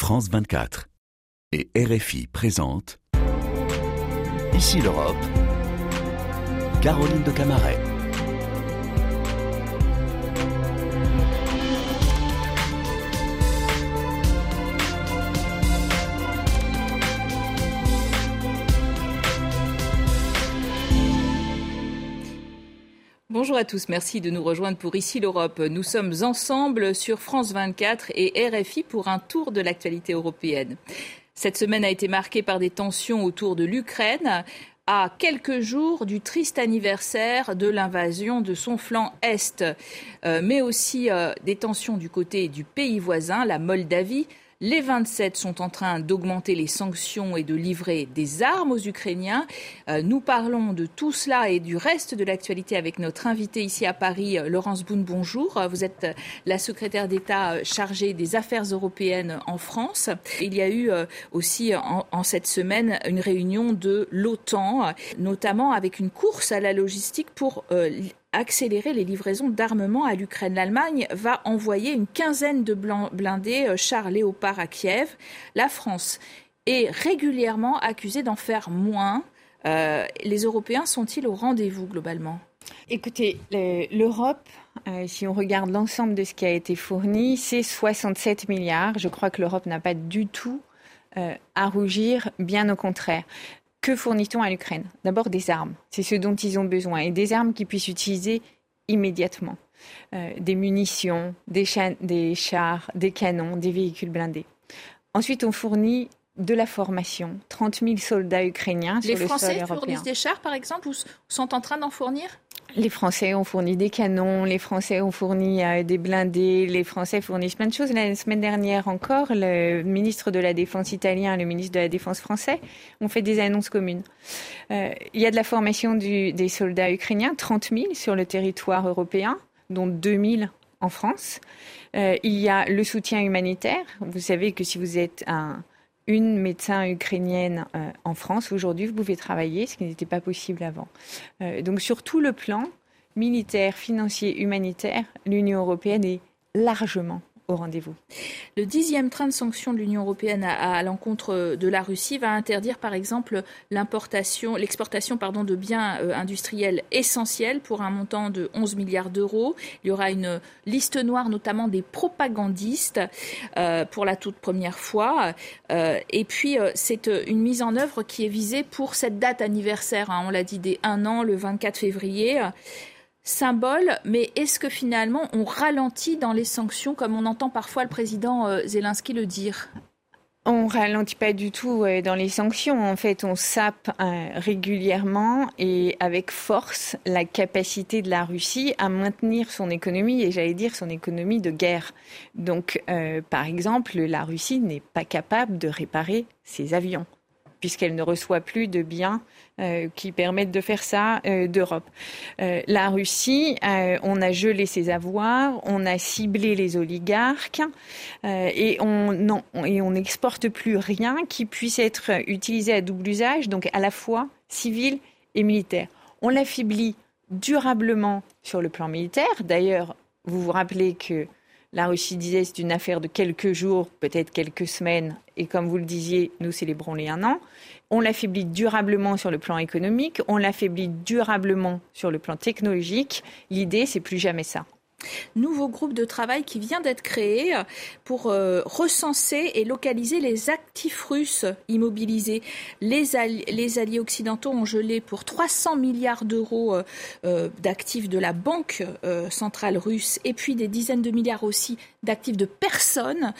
France 24 et RFI présente Ici l'Europe, Caroline de Camaret. Bonjour à tous, merci de nous rejoindre pour Ici l'Europe. Nous sommes ensemble sur France 24 et RFI pour un tour de l'actualité européenne. Cette semaine a été marquée par des tensions autour de l'Ukraine à quelques jours du triste anniversaire de l'invasion de son flanc Est, euh, mais aussi euh, des tensions du côté du pays voisin, la Moldavie, les 27 sont en train d'augmenter les sanctions et de livrer des armes aux Ukrainiens. Euh, nous parlons de tout cela et du reste de l'actualité avec notre invité ici à Paris, euh, Laurence Boone. Bonjour. Vous êtes euh, la secrétaire d'État chargée des affaires européennes en France. Il y a eu aussi en, en cette semaine une réunion de l'OTAN, notamment avec une course à la logistique pour accélérer les livraisons d'armement à l'Ukraine. L'Allemagne va envoyer une quinzaine de blindés euh, chars Léopard à Kiev. La France est régulièrement accusée d'en faire moins. Euh, les Européens sont-ils au rendez-vous globalement? Écoutez, l'Europe, euh, si on regarde l'ensemble de ce qui a été fourni, c'est 67 milliards. Je crois que l'Europe n'a pas du tout à rougir, bien au contraire que fournit-on à l'Ukraine? D'abord des armes, c'est ce dont ils ont besoin, et des armes qu'ils puissent utiliser immédiatement. Euh, des munitions, des, des chars, des canons, des véhicules blindés. Ensuite, on fournit de la formation. 30 000 soldats ukrainiens Les sur Français le sol européen. fournissent des chars, par exemple, ou sont en train d'en fournir? Les Français ont fourni des canons, les Français ont fourni euh, des blindés, les Français fournissent plein de choses. La semaine dernière encore, le ministre de la Défense italien et le ministre de la Défense français ont fait des annonces communes. Euh, il y a de la formation des soldats ukrainiens, 30 000 sur le territoire européen, dont 2 000 en France. Euh, il y a le soutien humanitaire. Vous savez que si vous êtes un une médecin ukrainienne euh, en France. Aujourd'hui, vous pouvez travailler, ce qui n'était pas possible avant. Euh, donc sur tout le plan, militaire, financier, humanitaire, l'Union européenne est largement au rendez-vous. Le dixième train de sanctions de l'Union européenne à, l'encontre de la Russie va interdire par exemple l'importation, l'exportation de biens euh, industriels essentiels pour un montant de 11 milliards d'euros. Il y aura une liste noire notamment des propagandistes euh, pour la toute première fois. Euh, et puis c'est une mise en œuvre qui est visée pour cette date anniversaire. Hein. on l'a dit des un an, le 24 février symbole, mais est-ce que finalement on ralentit dans les sanctions comme on entend parfois le président euh, Zelensky le dire? On ralentit pas du tout dans les sanctions. En fait, on sape euh, régulièrement et avec force la capacité de la Russie à maintenir son économie et j'allais dire son économie de guerre. Donc, euh, par exemple, la Russie n'est pas capable de réparer ses avions puisqu'elle ne reçoit plus de biens euh, qui permettent de faire ça euh, d'Europe. Euh, la Russie, on a gelé ses avoirs, on a ciblé les oligarques et on n'exporte plus rien qui puisse être utilisé à double usage, donc à la fois civil et militaire. On l'affaiblit durablement sur le plan militaire. D'ailleurs, vous vous rappelez que la Russie disait c'est une affaire de quelques jours, peut-être quelques semaines, et comme vous le disiez, nous célébrons les un an. On l'affaiblit durablement sur le plan économique, on l'affaiblit durablement sur le plan technologique. L'idée, c'est plus jamais ça nouveau groupe de travail qui vient d'être créé pour euh, recenser et localiser les actifs russes immobilisés. Les, alliés occidentaux ont gelé pour 300 milliards d'euros euh, euh, d'actifs de la Banque centrale russe et puis des dizaines de milliards aussi d'actifs de personnes.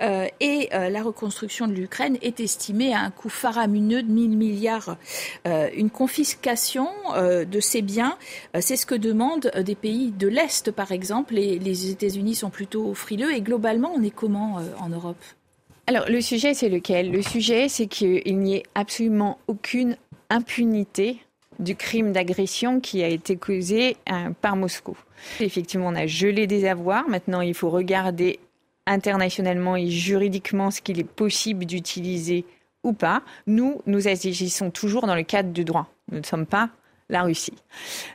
et la reconstruction de l'Ukraine est estimée à un coût faramineux de 1000 milliards. une confiscation de ces biens, c'est ce que demandent des pays de l'Est, par exemple les États-Unis sont plutôt frileux et globalement, on est comment euh, en Europe? Alors le sujet c'est lequel? Le sujet c'est qu'il n'y ait absolument aucune impunité du crime d'agression qui a été causé euh, par Moscou. Effectivement, on a gelé des avoirs. Maintenant, il faut regarder internationalement et juridiquement ce qu'il est possible d'utiliser ou pas. Nous, nous agissons toujours dans le cadre du droit. Nous ne sommes pas la Russie.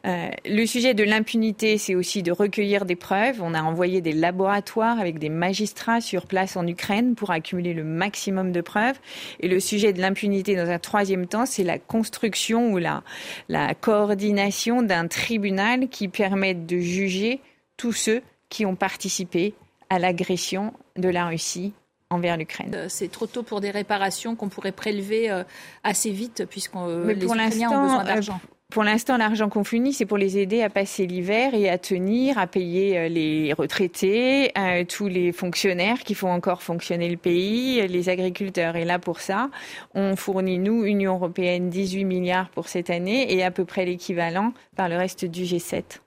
Euh, le sujet de l'impunité, c'est aussi de recueillir des preuves. On a envoyé des laboratoires avec des magistrats sur place en Ukraine pour accumuler le maximum de preuves. Et le sujet de l'impunité, dans un troisième temps, c'est la construction ou la, la coordination d'un tribunal qui permette de juger tous ceux qui ont participé à l'agression de la Russie envers l'Ukraine. Euh, c'est trop tôt pour des réparations qu'on pourrait prélever euh, assez vite puisque les Ukrainiens ont besoin d'argent. Pour l'instant, l'argent qu'on fournit, c'est pour les aider à passer l'hiver et à tenir, à payer euh, les retraités, euh, tous les fonctionnaires qui font encore fonctionner le pays, les agriculteurs. Et là, pour ça, on fournit, nous, Union européenne, 18 milliards pour cette année et à peu près l'équivalent par le reste du G7.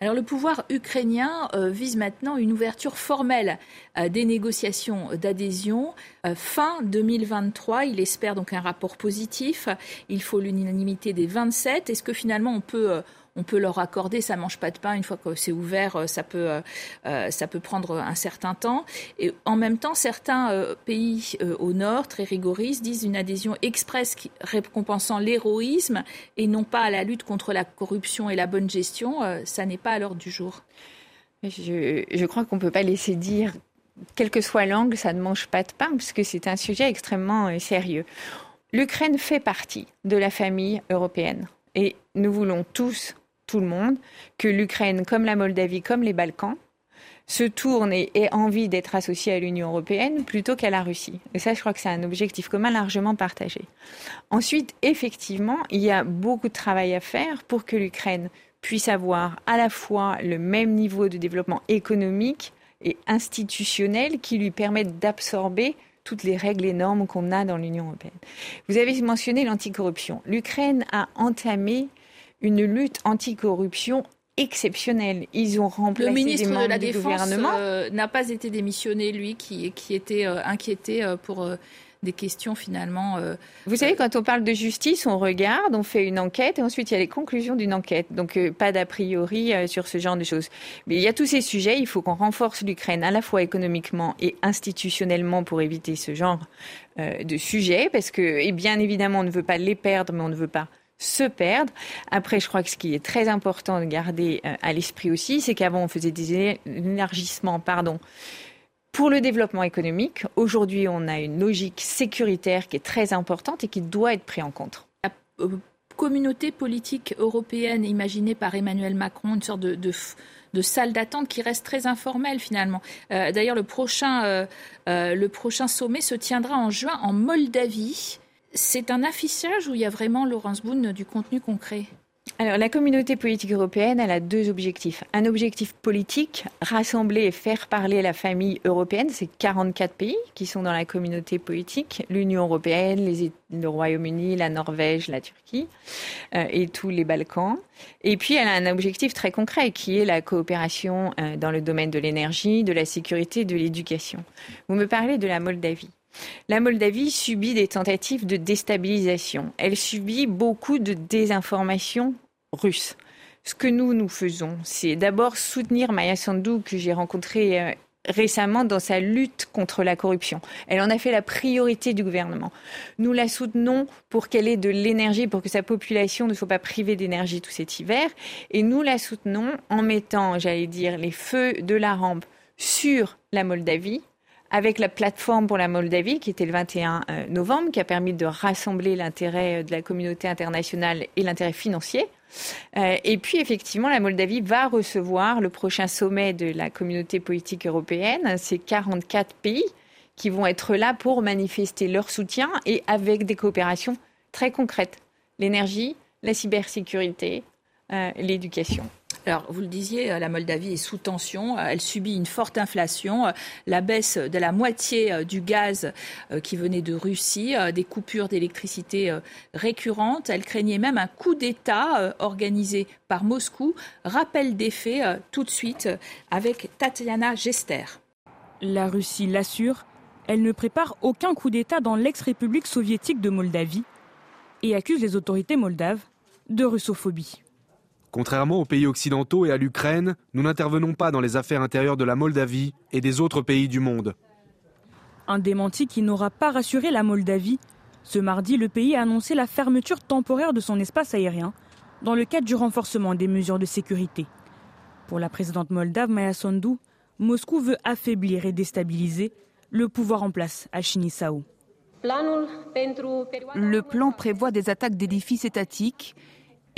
Alors le pouvoir ukrainien euh, vise maintenant une ouverture formelle euh, des négociations d'adhésion euh, fin 2023. Il espère donc un rapport positif. Il faut l'unanimité des 27. Est-ce que finalement on peut on peut leur accorder, ça mange pas de pain. Une fois que c'est ouvert, euh, ça peut, euh, euh, ça peut prendre un certain temps. Et en même temps, certains pays au nord, très rigoristes, disent une adhésion express récompensant l'héroïsme et non pas à la lutte contre la corruption et la bonne gestion. ça n'est pas à l'ordre du jour. Je, je crois qu'on ne peut pas laisser dire, quel que soit l'angle, ça ne mange pas de pain, parce que c'est un sujet extrêmement sérieux. L'Ukraine fait partie de la famille européenne. Et nous voulons tous tout le monde, que l'Ukraine, comme la Moldavie, comme les Balkans, se tourne et ait envie d'être associée à l'Union européenne plutôt qu'à la Russie. Et ça, je crois que c'est un objectif commun largement partagé. Ensuite, effectivement, il y a beaucoup de travail à faire pour que l'Ukraine puisse avoir à la fois le même niveau de développement économique et institutionnel qui lui permettent d'absorber toutes les règles et normes qu'on a dans l'Union européenne. Vous avez mentionné l'anticorruption. L'Ukraine a entamé une lutte anticorruption exceptionnelle. Ils ont remplacé le ministre de la Défense euh, n'a pas été démissionné, lui, qui, qui était euh, inquiété euh, pour des questions finalement. Vous savez, quand on parle de justice, on regarde, on fait une enquête et ensuite il y a les conclusions d'une enquête. Donc pas d'a priori sur ce genre de choses. Mais il y a tous ces sujets, il faut qu'on renforce l'Ukraine à la fois économiquement et institutionnellement pour éviter ce genre de sujets, parce que, et bien évidemment, on ne veut pas les perdre, mais on ne veut pas se perdre. Après, je crois que ce qui est très important de garder euh, à l'esprit aussi, c'est qu'avant, on faisait des élargissements, pardon, pour le développement économique. Aujourd'hui, on a une logique sécuritaire qui est très importante et qui doit être prise en compte. La euh, communauté politique européenne imaginée par Emmanuel Macron, une sorte de, salle d'attente qui reste très informelle finalement. Euh, d'ailleurs, le prochain sommet se tiendra en juin en Moldavie c'est un affichage où il y a vraiment, Laurence Boone, du contenu concret alors, la communauté politique européenne, elle a deux objectifs. Un objectif politique, rassembler et faire parler la famille européenne. C'est 44 pays qui sont dans la communauté politique. L'Union européenne, le Royaume-Uni, la Norvège, la Turquie euh, et tous les Balkans. Et puis, elle a un objectif très concret qui est la coopération euh, dans le domaine de l'énergie, de la sécurité, de l'éducation. Vous me parlez de la Moldavie. La Moldavie subit des tentatives de déstabilisation. Elle subit beaucoup de désinformation russe. Ce que nous, nous faisons, c'est d'abord soutenir Maya Sandu, que j'ai rencontrée euh, récemment dans sa lutte contre la corruption. Elle en a fait la priorité du gouvernement. Nous la soutenons pour qu'elle ait de l'énergie, pour que sa population ne soit pas privée d'énergie tout cet hiver. Et nous la soutenons en mettant, j'allais dire, les feux de la rampe sur la Moldavie avec la plateforme pour la Moldavie qui était le 21 euh, novembre, qui a permis de rassembler l'intérêt euh, de la communauté internationale et l'intérêt financier. Euh, et puis effectivement, la Moldavie va recevoir le prochain sommet de la communauté politique européenne. C'est 44 pays qui vont être là pour manifester leur soutien et avec des coopérations très concrètes. L'énergie, la cybersécurité, l'éducation. Vous le disiez, euh, la Moldavie est sous tension. Euh, elle subit une forte inflation, euh, la baisse de la moitié du gaz qui venait de Russie, des coupures d'électricité récurrentes. Elle craignait même un coup d'État organisé par Moscou. Rappel des faits tout de suite avec Tatiana Gester. La Russie l'assure, elle ne prépare aucun coup d'État dans l'ex-république soviétique de Moldavie et accuse les autorités moldaves de russophobie. Contrairement aux pays occidentaux et à l'Ukraine, nous n'intervenons pas dans les affaires intérieures de la Moldavie et des autres pays du monde. Un démenti qui n'aura pas rassuré la Moldavie. Ce mardi, le pays a annoncé la fermeture temporaire de son espace aérien dans le cadre du renforcement des mesures de sécurité. Pour la présidente moldave Maya Sandu, Moscou veut affaiblir et déstabiliser le pouvoir en place à Chinisau. Le plan prévoit des attaques d'édifices étatiques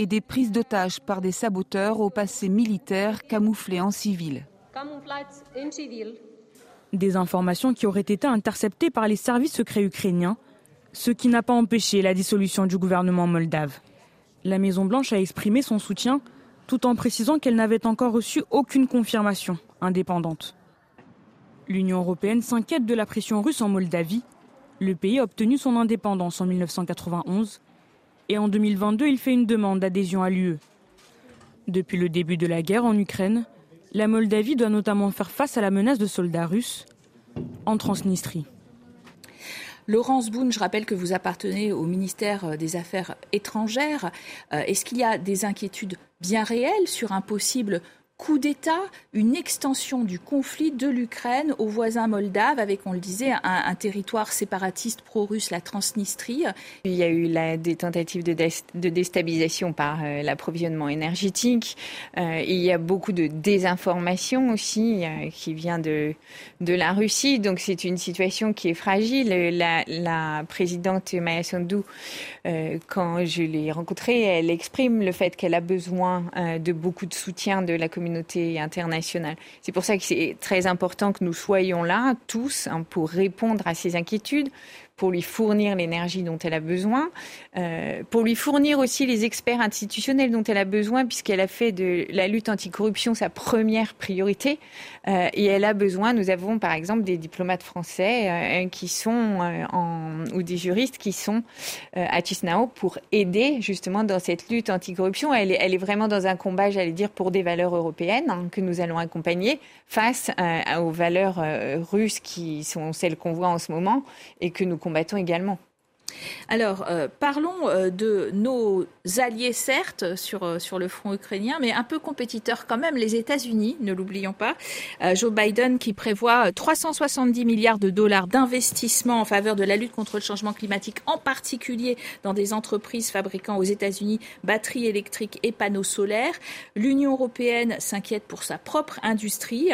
et des prises d'otages par des saboteurs au passé militaire camouflés en civil. Des informations qui auraient été interceptées par les services secrets ukrainiens, ce qui n'a pas empêché la dissolution du gouvernement moldave. La Maison-Blanche a exprimé son soutien tout en précisant qu'elle n'avait encore reçu aucune confirmation indépendante. L'Union européenne s'inquiète de la pression russe en Moldavie. Le pays a obtenu son indépendance en 1991 et en 2022 il fait une demande d'adhésion à l'UE. Depuis le début de la guerre en Ukraine, la Moldavie doit notamment faire face à la menace de soldats russes en Transnistrie. Laurence Boone, je rappelle que vous appartenez au ministère des Affaires étrangères. Euh, est-ce qu'il y a des inquiétudes bien réelles sur un possible coup d'État, une extension du conflit de l'Ukraine aux voisins moldaves, avec, on le disait, un, territoire séparatiste pro-russe, la Transnistrie. Il y a eu des tentatives de, déstabilisation par euh, l'approvisionnement énergétique. Euh, il y a beaucoup de désinformation aussi euh, qui vient de, la Russie. Donc c'est une situation qui est fragile. La, la présidente Maya Sandu, quand je l'ai rencontrée, elle exprime le fait qu'elle a besoin de beaucoup de soutien de la communauté internationale. C'est pour ça que c'est très important que nous soyons là, tous, hein, pour répondre à ces inquiétudes, pour lui fournir l'énergie dont elle a besoin, euh, pour lui fournir aussi les experts institutionnels dont elle a besoin, puisqu'elle a fait de la lutte anticorruption sa première priorité. Euh, et elle a besoin, nous avons par exemple des diplomates français euh, qui sont en, ou des juristes qui sont à Chisinau pour aider justement dans cette lutte anticorruption. Elle est, vraiment dans un combat, j'allais dire, pour des valeurs européennes hein, que nous allons accompagner face aux valeurs russes qui sont celles qu'on voit en ce moment et que nous également. Alors, euh, parlons euh, de nos alliés, certes, sur, euh, sur le front ukrainien, mais un peu compétiteurs quand même, les États-Unis, ne l'oublions pas. Joe Biden qui prévoit 370 milliards de dollars d'investissement en faveur de la lutte contre le changement climatique, en particulier dans des entreprises fabriquant aux États-Unis batteries électriques et panneaux solaires. L'Union européenne s'inquiète pour sa propre industrie.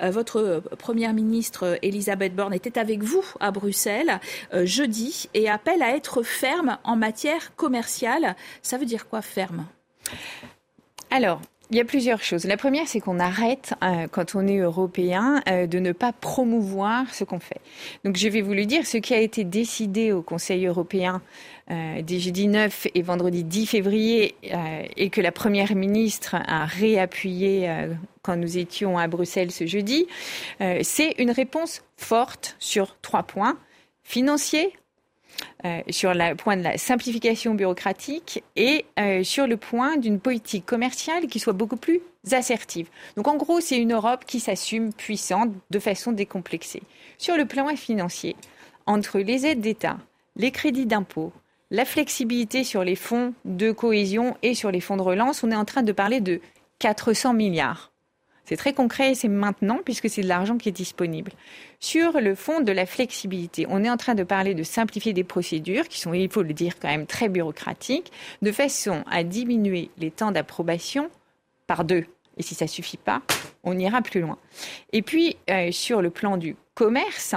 votre première ministre, Elisabeth Borne, était avec vous à Bruxelles jeudi et appelle à être ferme en matière commerciale. Ça veut dire quoi ferme? Alors, il y a plusieurs choses. La première, c'est qu'on arrête, euh, quand on est européen, euh, de ne pas promouvoir ce qu'on fait. Donc, je vais vous le dire, ce qui a été décidé au Conseil européen euh, des jeudi 9 et vendredi 10 février, et que la Première ministre a réappuyé quand nous étions à Bruxelles ce jeudi, c'est une réponse forte sur trois points financier, euh, sur le point de la simplification bureaucratique et euh, sur le point d'une politique commerciale qui soit beaucoup plus assertive. Donc en gros, c'est une Europe qui s'assume puissante de façon décomplexée. Sur le plan financier, entre les aides d'État, les crédits d'impôt, la flexibilité sur les fonds de cohésion et sur les fonds de relance, on est en train de parler de 400 milliards. C'est très concret et c'est maintenant puisque c'est de l'argent qui est disponible. Sur le fond de la flexibilité, on est en train de parler de simplifier des procédures qui sont, il faut le dire, quand même très bureaucratiques, de façon à diminuer les temps d'approbation par deux. Et si ça suffit pas, on ira plus loin. Et puis, euh, sur le plan du commerce,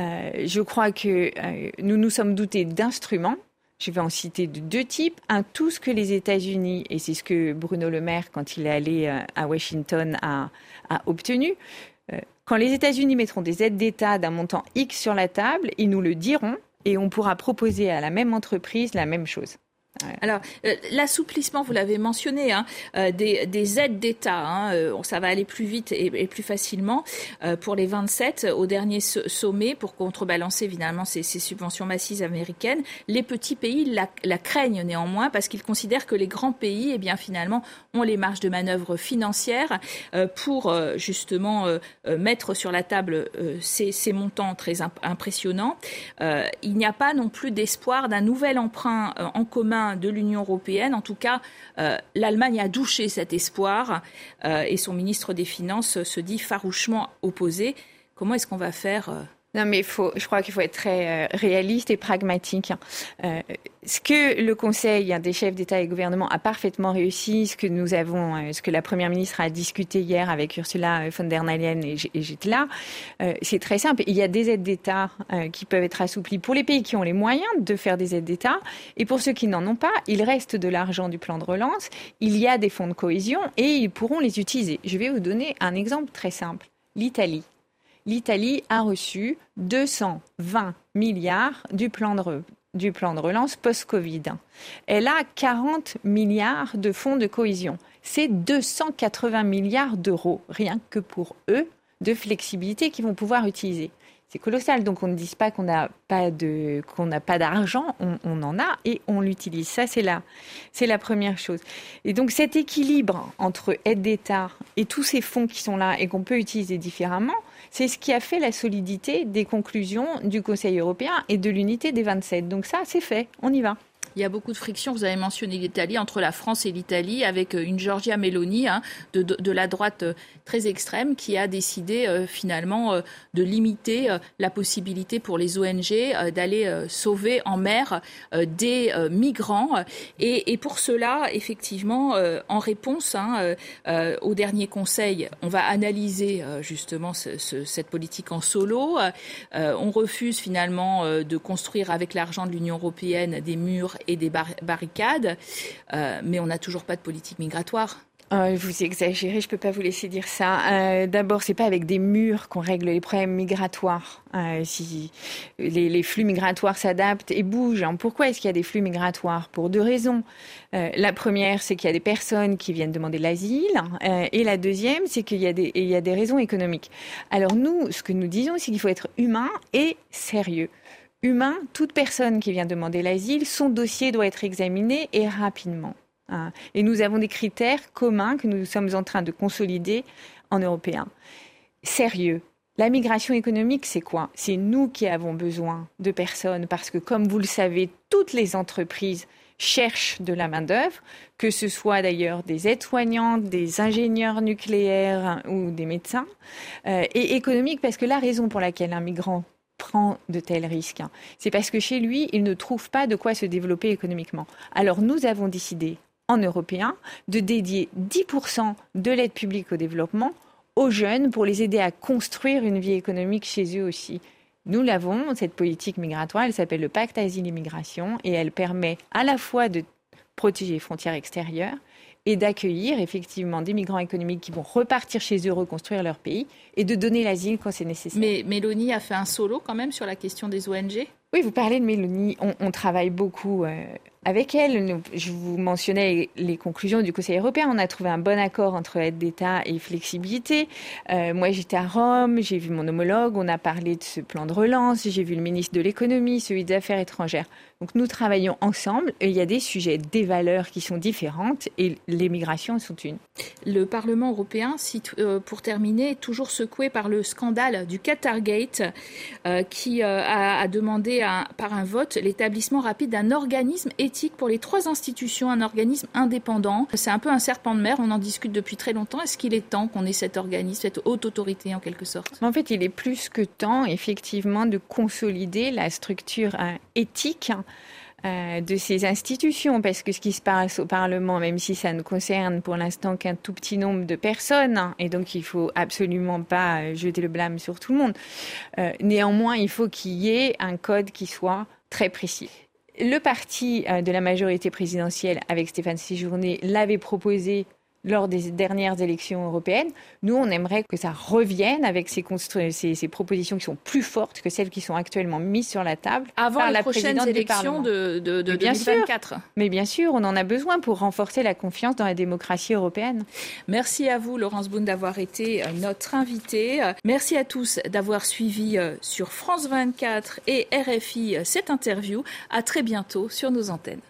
euh, je crois que euh, nous nous sommes dotés d'instruments je vais en citer de deux types. Un, tout ce que les États-Unis, et c'est ce que Bruno Le Maire, quand il est allé euh, à Washington, a, obtenu. Euh, quand les États-Unis mettront des aides d'État d'un montant X sur la table, ils nous le diront et on pourra proposer à la même entreprise la même chose. Alors, euh, l'assouplissement, vous l'avez mentionné, hein, euh, des, aides d'État, hein, euh, ça va aller plus vite et, plus facilement pour les 27 au dernier sommet pour contrebalancer évidemment ces, subventions massives américaines. Les petits pays la, craignent néanmoins parce qu'ils considèrent que les grands pays, eh bien finalement, ont les marges de manœuvre financières pour justement mettre sur la table ces, montants très impressionnants. il n'y a pas non plus d'espoir d'un nouvel emprunt en commun de l'Union européenne. En tout cas, euh, l'Allemagne a douché cet espoir euh, et son ministre des Finances se dit farouchement opposé. Comment est-ce qu'on va faire euh, Non, mais faut, je crois qu'il faut être très euh, réaliste et pragmatique. Euh, ce que le Conseil des chefs d'État et de gouvernement a parfaitement réussi, ce que nous avons, euh, ce que la Première ministre a discuté hier avec Ursula von der Leyen et j'étais là, c'est très simple. Il y a des aides d'État qui peuvent être assouplies pour les pays qui ont les moyens de faire des aides d'État et pour ceux qui n'en ont pas, il reste de l'argent du plan de relance, il y a des fonds de cohésion et ils pourront les utiliser. Je vais vous donner un exemple très simple. L'Italie l'Italie a reçu 220 milliards du plan de, relance post-Covid. Elle a 40 milliards de fonds de cohésion. C'est 280 milliards d'euros, rien que pour eux, de flexibilité qu'ils vont pouvoir utiliser. C'est colossal. Donc on ne dit pas qu'on n'a pas d'argent, on, en a et on l'utilise. Ça c'est la première chose. Et donc cet équilibre entre aide d'État et tous ces fonds qui sont là et qu'on peut utiliser différemment, c'est ce qui a fait la solidité des conclusions du Conseil européen et de l'unité des 27. Donc ça, c'est fait, on y va. Il y a beaucoup de frictions. Vous avez mentionné l'Italie entre la France et l'Italie, avec euh, une Giorgia Meloni hein, de, la droite euh, très extrême qui a décidé euh, finalement de limiter la possibilité pour les ONG d'aller sauver en mer des migrants. Et, pour cela, effectivement, en réponse hein, au dernier Conseil, on va analyser justement cette politique en solo. on refuse finalement de construire avec l'argent de l'Union européenne des murs et des barricades, euh, mais on n'a toujours pas de politique migratoire. Euh, vous exagérez, je ne peux pas vous laisser dire ça. Euh, D'abord, c'est pas avec des murs qu'on règle les problèmes migratoires. Euh, les, flux migratoires s'adaptent et bougent. Pourquoi est-ce qu'il y a des flux migratoires? Pour deux raisons. La première, c'est qu'il y a des personnes qui viennent demander l'asile, et la deuxième, c'est qu'il y a des raisons économiques. Alors nous, ce que nous disons, c'est qu'il faut être humain et sérieux humain, toute personne qui vient demander l'asile, son dossier doit être examiné et rapidement. Hein. Et nous avons des critères communs que nous sommes en train de consolider en européen. Sérieux. La migration économique, c'est quoi? C'est nous qui avons besoin de personnes parce que, comme vous le savez, toutes les entreprises cherchent de la main-d'œuvre, que ce soit d'ailleurs des aides-soignantes, des ingénieurs nucléaires ou des médecins, euh, et économique parce que la raison pour laquelle un migrant prend de tels risques. C'est parce que chez lui, il ne trouve pas de quoi se développer économiquement. Alors nous avons décidé, en européen, de dédier 10% de l'aide publique au développement aux jeunes pour les aider à construire une vie économique chez eux aussi. Nous l'avons, cette politique migratoire, elle s'appelle le pacte asile et migration et elle permet à la fois de protéger les frontières extérieures et d'accueillir effectivement des migrants économiques qui vont repartir chez eux, reconstruire leur pays et de donner l'asile quand c'est nécessaire. Mais Mélanie a fait un solo quand même sur la question des ONG oui, vous parlez de Mélanie. On, travaille beaucoup euh, avec elle. Je vous mentionnais les conclusions du Conseil européen. On a trouvé un bon accord entre aide d'État et flexibilité. Euh, moi, j'étais à Rome, j'ai vu mon homologue, on a parlé de ce plan de relance, j'ai vu le ministre de l'économie, celui des Affaires étrangères. Donc nous travaillons ensemble et il y a des sujets, des valeurs qui sont différentes et les migrations sont une. Le Parlement européen, euh, pour terminer, est toujours secoué par le scandale du Qatargate qui a demandé par un vote l'établissement rapide d'un organisme pour les trois institutions, un organisme indépendant. C'est un peu un serpent de mer, on en discute depuis très longtemps. Est-ce qu'il est temps qu'on ait cet organisme, cette haute autorité en quelque sorte? En fait, il est plus que temps, effectivement, de consolider la structure euh, éthique euh, de ces institutions, parce que ce qui se passe au Parlement, même si ça ne concerne pour l'instant qu'un tout petit nombre de personnes, hein, et donc il faut absolument pas euh, jeter le blâme sur tout le monde, euh, néanmoins, il faut qu'il y ait un code qui soit très précis. Le parti de la majorité présidentielle, avec Stéphane Séjourné, l'avait proposé lors des dernières élections européennes. Nous, on aimerait que ça revienne avec ces, ces, propositions qui sont plus fortes que celles qui sont actuellement mises sur la table. Avant par la prochaine élection de, de, de bien 2024. Sûr, mais bien sûr, on en a besoin pour renforcer la confiance dans la démocratie européenne. Merci à vous, Laurence Boone, d'avoir été euh, notre invitée. Merci à tous d'avoir suivi euh, sur France 24 et RFI euh, cette interview. À très bientôt sur nos antennes.